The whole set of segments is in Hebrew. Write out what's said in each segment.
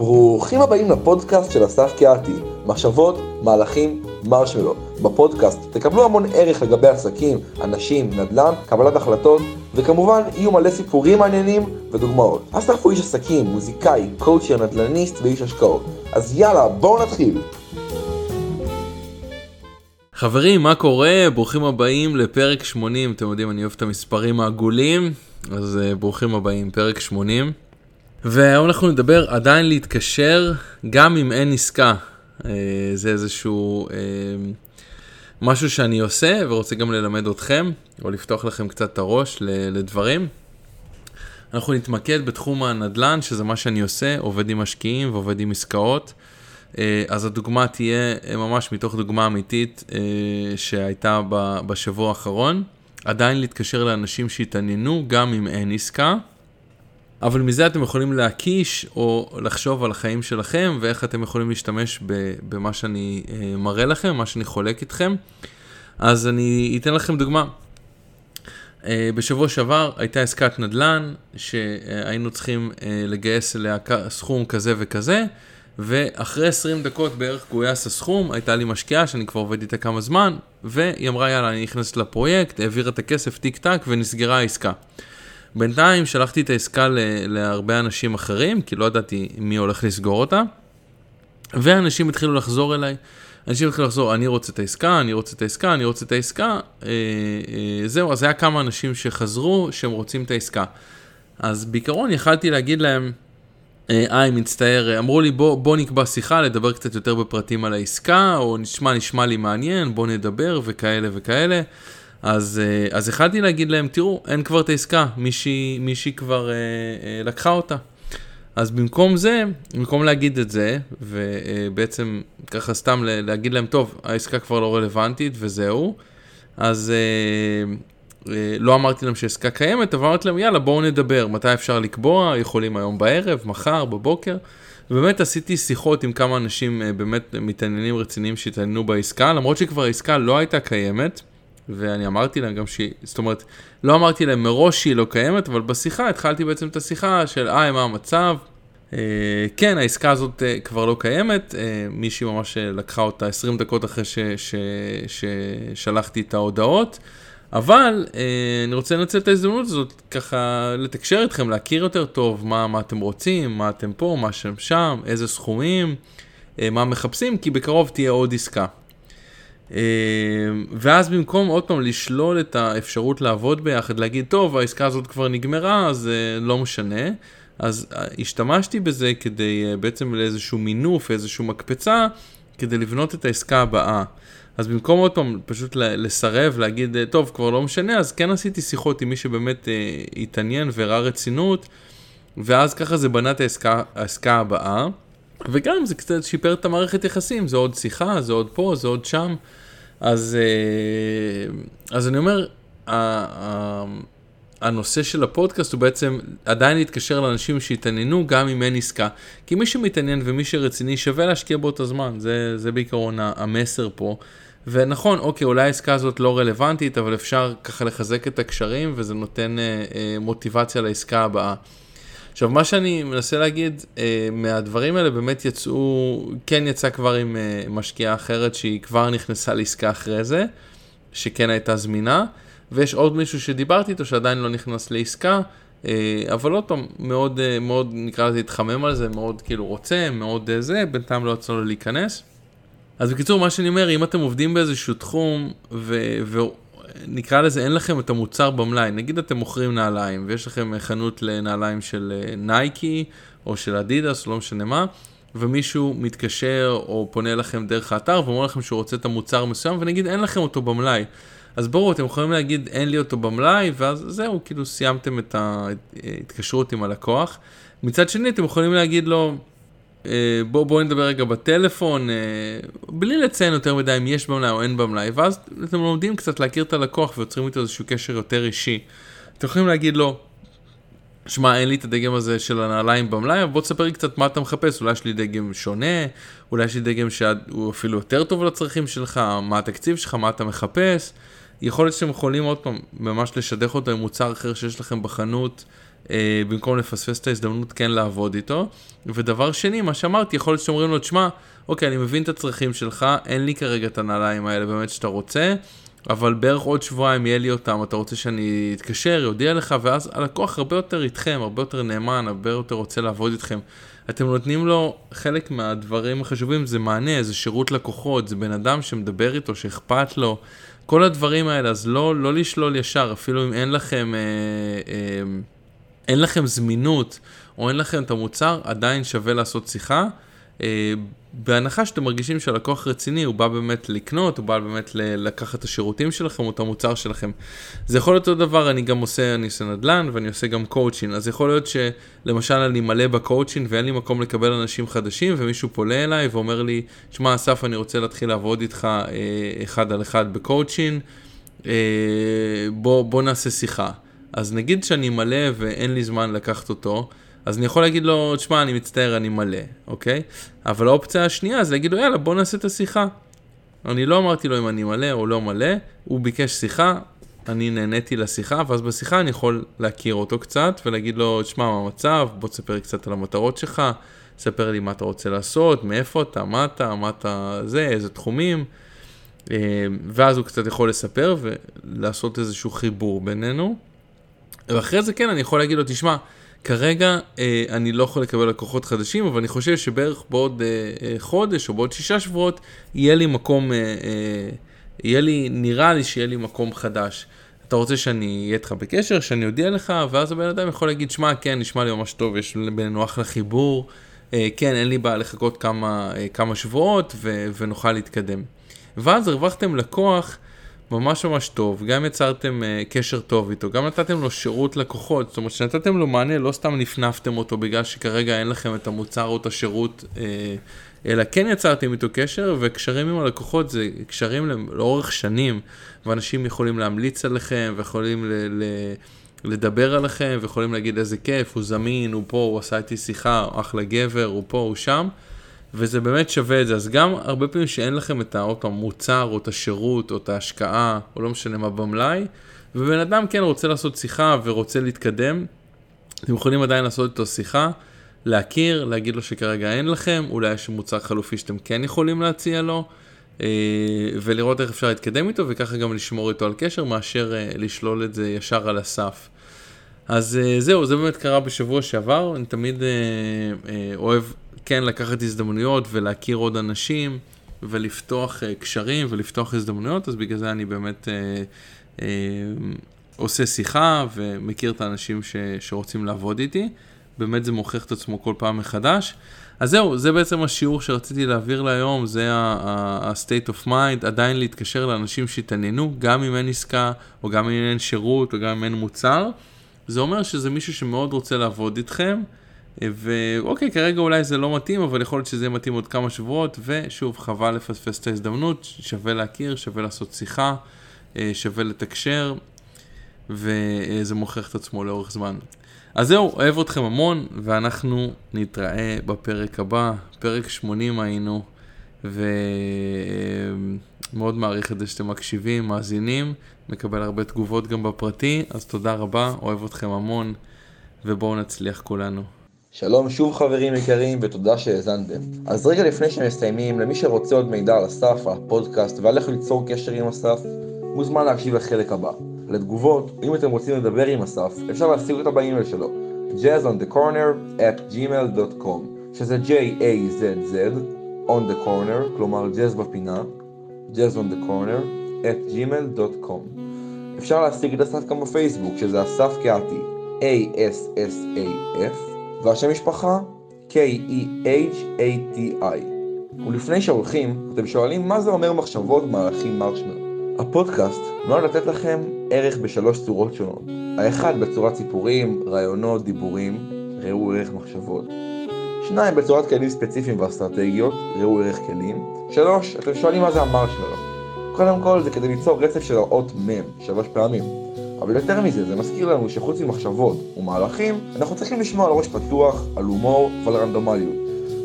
ברוכים הבאים לפודקאסט של אסף קיאתי, מחשבות, מהלכים, מרשמלו. בפודקאסט תקבלו המון ערך לגבי עסקים, אנשים, נדל"ן, קבלת החלטות, וכמובן יהיו מלא סיפורים מעניינים ודוגמאות. אסף הוא איש עסקים, מוזיקאי, קואוצ'ר, נדל"ניסט ואיש השקעות. אז יאללה, בואו נתחיל. חברים, מה קורה? ברוכים הבאים לפרק 80. אתם יודעים, אני אוהב את המספרים העגולים, אז uh, ברוכים הבאים, פרק 80. והיום אנחנו נדבר עדיין להתקשר גם אם אין עסקה. Uh, זה איזשהו uh, משהו שאני עושה ורוצה גם ללמד אתכם, או לפתוח לכם קצת את הראש לדברים. אנחנו נתמקד בתחום הנדל"ן, שזה מה שאני עושה, עובד עם משקיעים ועובד עם עסקאות. אה, אז הדוגמה תהיה אה, ממש מתוך דוגמה אמיתית אה, שהייתה בשבוע האחרון. עדיין להתקשר לאנשים שהתעניינו גם אם אין עסקה. אבל מזה אתם יכולים להקיש או לחשוב על החיים שלכם ואיך אתם יכולים להשתמש במה שאני מראה לכם, מה שאני חולק איתכם. אז אני אתן לכם דוגמה. בשבוע שעבר הייתה עסקת נדל"ן שהיינו צריכים לגייס אליה סכום כזה וכזה. ואחרי 20 דקות בערך גויס הסכום, הייתה לי משקיעה שאני כבר עובד איתה כמה זמן, והיא אמרה יאללה אני נכנסת לפרויקט, העבירה את הכסף טיק טק ונסגרה העסקה. בינתיים שלחתי את העסקה ל- להרבה אנשים אחרים, כי לא ידעתי מי הולך לסגור אותה, ואנשים התחילו לחזור אליי. אנשים התחילו לחזור, אני רוצה את העסקה, אני רוצה את העסקה, אני רוצה את העסקה. אה, אה, זהו, אז היה כמה אנשים שחזרו שהם רוצים את העסקה. אז בעיקרון יכלתי להגיד להם, היי, מצטער, אמרו לי בוא, בוא נקבע שיחה, לדבר קצת יותר בפרטים על העסקה, או נשמע, נשמע לי מעניין, בוא נדבר וכאלה וכאלה. אז, אה, אז החלטתי להגיד להם, תראו, אין כבר את העסקה, מישהי, מישהי כבר אה, אה, לקחה אותה. אז במקום זה, במקום להגיד את זה, ובעצם ככה סתם להגיד להם, טוב, העסקה כבר לא רלוונטית וזהו, אז אה, אה, לא אמרתי להם שעסקה קיימת, אבל אמרתי להם, יאללה, בואו נדבר, מתי אפשר לקבוע, יכולים היום בערב, מחר, בבוקר. ובאמת עשיתי שיחות עם כמה אנשים אה, באמת מתעניינים רציניים שהתעניינו בעסקה, למרות שכבר העסקה לא הייתה קיימת, ואני אמרתי להם גם שהיא, זאת אומרת, לא אמרתי להם מראש שהיא לא קיימת, אבל בשיחה התחלתי בעצם את השיחה של, אה, מה המצב? Uh, כן, העסקה הזאת uh, כבר לא קיימת, uh, מישהי ממש לקחה אותה 20 דקות אחרי ששלחתי את ההודעות. אבל אה, אני רוצה לנצל את ההזדמנות הזאת ככה לתקשר איתכם, להכיר יותר טוב מה, מה אתם רוצים, מה אתם פה, מה שם שם, איזה סכומים, אה, מה מחפשים, כי בקרוב תהיה עוד עסקה. אה, ואז במקום עוד פעם לשלול את האפשרות לעבוד ביחד, להגיד, טוב, העסקה הזאת כבר נגמרה, אז אה, לא משנה. אז אה, השתמשתי בזה כדי אה, בעצם לאיזשהו מינוף, איזשהו מקפצה, כדי לבנות את העסקה הבאה. אז במקום עוד פעם פשוט לסרב, להגיד, טוב, כבר לא משנה, אז כן עשיתי שיחות עם מי שבאמת התעניין והראה רצינות, ואז ככה זה בנה את העסקה, העסקה הבאה, וגם זה קצת שיפר את המערכת יחסים, זה עוד שיחה, זה עוד פה, זה עוד שם, אז, אה, אז אני אומר, הנושא של הפודקאסט הוא בעצם עדיין להתקשר לאנשים שהתעניינו גם אם אין עסקה. כי מי שמתעניין ומי שרציני שווה להשקיע באותו זמן, זה, זה בעיקרון המסר פה. ונכון, אוקיי, אולי העסקה הזאת לא רלוונטית, אבל אפשר ככה לחזק את הקשרים וזה נותן אה, אה, מוטיבציה לעסקה הבאה. עכשיו, מה שאני מנסה להגיד, אה, מהדברים האלה באמת יצאו, כן יצא כבר עם אה, משקיעה אחרת שהיא כבר נכנסה לעסקה אחרי זה, שכן הייתה זמינה. ויש עוד מישהו שדיברתי איתו שעדיין לא נכנס לעסקה, אה, אבל עוד פעם, מאוד, אה, מאוד נקרא לזה התחמם על זה, מאוד כאילו רוצה, מאוד אה, זה, בינתיים לא יצא לו להיכנס. אז בקיצור, מה שאני אומר, אם אתם עובדים באיזשהו תחום, ונקרא לזה, אין לכם את המוצר במלאי, נגיד אתם מוכרים נעליים, ויש לכם חנות לנעליים של נייקי, או של אדידס, לא משנה מה, ומישהו מתקשר או פונה לכם דרך האתר ואומר לכם שהוא רוצה את המוצר מסוים, ונגיד אין לכם אותו במלאי. אז בואו, אתם יכולים להגיד אין לי אותו במלאי, ואז זהו, כאילו סיימתם את ההתקשרות עם הלקוח. מצד שני, אתם יכולים להגיד לו, אה, בואו בוא נדבר רגע בטלפון, אה, בלי לציין יותר מדי אם יש במלאי או אין במלאי, ואז אתם לומדים קצת להכיר את הלקוח ויוצרים איתו איזשהו קשר יותר אישי. אתם יכולים להגיד לו, שמע, אין לי את הדגם הזה של הנעליים במלאי, אבל בוא תספר לי קצת מה אתה מחפש, אולי יש לי דגם שונה, אולי יש לי דגם שהוא אפילו יותר טוב לצרכים שלך, מה התקציב שלך, מה אתה מחפש. יכול להיות שאתם יכולים עוד פעם ממש לשדך אותו עם מוצר אחר שיש לכם בחנות, במקום לפספס את ההזדמנות כן לעבוד איתו. ודבר שני, מה שאמרתי, יכול להיות שאומרים לו, תשמע, אוקיי, אני מבין את הצרכים שלך, אין לי כרגע את הנעליים האלה באמת שאתה רוצה, אבל בערך עוד שבועיים יהיה לי אותם, אתה רוצה שאני אתקשר, יודיע לך, ואז הלקוח הרבה יותר איתכם, הרבה יותר נאמן, הרבה יותר רוצה לעבוד איתכם. אתם נותנים לו חלק מהדברים החשובים, זה מענה, זה שירות לקוחות, זה בן אדם שמדבר איתו, שאכפת לו, כל הדברים האלה, אז לא, לא לשלול ישר, אפילו אם אין לכם, אה, אה, אין לכם זמינות, או אין לכם את המוצר, עדיין שווה לעשות שיחה. אה, בהנחה שאתם מרגישים שהלקוח רציני, הוא בא באמת לקנות, הוא בא באמת לקחת את השירותים שלכם או את המוצר שלכם. זה יכול להיות אותו דבר, אני גם עושה, אני עושה נדל"ן ואני עושה גם קואוצ'ין, אז יכול להיות שלמשל אני מלא בקואוצ'ין ואין לי מקום לקבל אנשים חדשים ומישהו פולה אליי ואומר לי, שמע אסף אני רוצה להתחיל לעבוד איתך אה, אחד על אחד בקואוצ'ין, אה, בוא, בוא נעשה שיחה. אז נגיד שאני מלא ואין לי זמן לקחת אותו, אז אני יכול להגיד לו, תשמע, אני מצטער, אני מלא, אוקיי? אבל האופציה השנייה זה להגיד לו, יאללה, בוא נעשה את השיחה. אני לא אמרתי לו אם אני מלא או לא מלא, הוא ביקש שיחה, אני נהניתי לשיחה, ואז בשיחה אני יכול להכיר אותו קצת ולהגיד לו, תשמע, מה המצב, בוא תספר לי קצת על המטרות שלך, תספר לי מה אתה רוצה לעשות, מאיפה אתה, מה אתה, מה אתה, זה, איזה תחומים. אה, ואז הוא קצת יכול לספר ולעשות איזשהו חיבור בינינו. ואחרי זה כן, אני יכול להגיד לו, תשמע, כרגע אה, אני לא יכול לקבל לקוחות חדשים, אבל אני חושב שבערך בעוד אה, אה, חודש או בעוד שישה שבועות יהיה לי מקום, יהיה לי, נראה לי שיהיה לי מקום חדש. אתה רוצה שאני אהיה איתך בקשר, שאני אודיע לך, ואז הבן אדם יכול להגיד, שמע, כן, נשמע לי ממש טוב, יש בינינו אחלה חיבור, כן, אין לי בעיה לחכות כמה, כמה שבועות ו, ונוכל להתקדם. ואז הרווחתם לקוח. ממש ממש טוב, גם יצרתם uh, קשר טוב איתו, גם נתתם לו שירות לקוחות, זאת אומרת שנתתם לו מענה, לא סתם נפנפתם אותו בגלל שכרגע אין לכם את המוצר או את השירות, uh, אלא כן יצרתם איתו קשר, וקשרים עם הלקוחות זה קשרים לאורך שנים, ואנשים יכולים להמליץ עליכם, ויכולים ל... ל לדבר עליכם, ויכולים להגיד איזה כיף, הוא זמין, הוא פה, הוא עשה איתי שיחה, אחלה גבר, הוא פה, הוא שם. וזה באמת שווה את זה. אז גם הרבה פעמים שאין לכם את עוד המוצר, או את השירות, או את ההשקעה, או לא משנה מה במלאי, ובן אדם כן רוצה לעשות שיחה ורוצה להתקדם, אתם יכולים עדיין לעשות איתו שיחה, להכיר, להגיד לו שכרגע אין לכם, אולי יש מוצר חלופי שאתם כן יכולים להציע לו, אה, ולראות איך אפשר להתקדם איתו, וככה גם לשמור איתו על קשר, מאשר אה, לשלול את זה ישר על הסף. אז אה, זהו, זה באמת קרה בשבוע שעבר, אני תמיד אוהב כן לקחת הזדמנויות ולהכיר עוד אנשים ולפתוח uh, קשרים ולפתוח הזדמנויות, אז בגלל זה אני באמת uh, uh, עושה שיחה ומכיר את האנשים ש, שרוצים לעבוד איתי. באמת זה מוכיח את עצמו כל פעם מחדש. אז זהו, זה בעצם השיעור שרציתי להעביר להיום, זה ה-state of mind, עדיין להתקשר לאנשים שהתעניינו, גם אם אין עסקה, או גם אם אין שירות, או גם אם אין מוצר. זה אומר שזה מישהו שמאוד רוצה לעבוד איתכם, ואוקיי, כרגע אולי זה לא מתאים, אבל יכול להיות שזה יהיה מתאים עוד כמה שבועות, ושוב, חבל לפספס את ההזדמנות, שווה להכיר, שווה לעשות שיחה, אה, שווה לתקשר, וזה מוכיח את עצמו לאורך זמן. אז זהו, אוהב אתכם המון, ואנחנו נתראה בפרק הבא, פרק 80 היינו, ומאוד מעריך את זה שאתם מקשיבים, מאזינים, מקבל הרבה תגובות גם בפרטי, אז תודה רבה, אוהב אתכם המון, ובואו נצליח כולנו. שלום שוב חברים יקרים ותודה שהאזנתם. אז רגע לפני שמסיימים, למי שרוצה עוד מידע על אסף, הפודקאסט ועל איך ליצור קשר עם אסף, מוזמן להקשיב לחלק הבא. לתגובות, אם אתם רוצים לדבר עם אסף, אפשר להשיג אותה באימייל שלו, jazzonthecorner at gmail.com, שזה J-A-Z-Z, on the corner, כלומר jazz בפינה, jazzonthecorner at gmail.com. אפשר להשיג את אסף גם בפייסבוק, שזה אסף קאטי, A-S-S-A-F, והשם משפחה K-E-H-A-T-I. ולפני שהולכים, אתם שואלים מה זה אומר מחשבות מהלכים מרשמר. הפודקאסט נועד לתת לכם ערך בשלוש צורות שונות. האחד בצורת סיפורים, רעיונות, דיבורים, ראו ערך מחשבות. שניים בצורת כלים ספציפיים ואסטרטגיות, ראו ערך כלים. שלוש, אתם שואלים מה זה המרשמר. קודם כל זה כדי ליצור רצף של האות מ' שלוש פעמים. אבל יותר מזה, זה מזכיר לנו שחוץ ממחשבות ומהלכים, אנחנו צריכים לשמוע על ראש פתוח, על הומור ועל רנדומליות.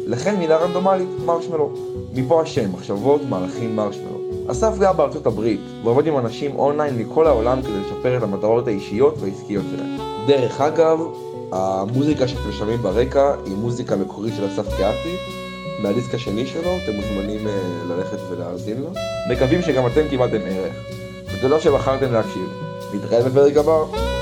לכן מילה רנדומלית, מרשמלו. מפה השם, מחשבות, מהלכים, מרשמלו. אסף גר בארצות הברית, ועובד עם אנשים אונליין מכל העולם כדי לשפר את המטרות האישיות והעסקיות שלהם. דרך אגב, המוזיקה שאתם שומעים ברקע היא מוזיקה מקורית של אסף קהתי, מהדיסק השני שלו, אתם מוזמנים אה, ללכת ולהאזין לו. מקווים שגם אתם קיבלתם ערך. ותודה שבחרתם להקשיב. נתראה בפרק הבא.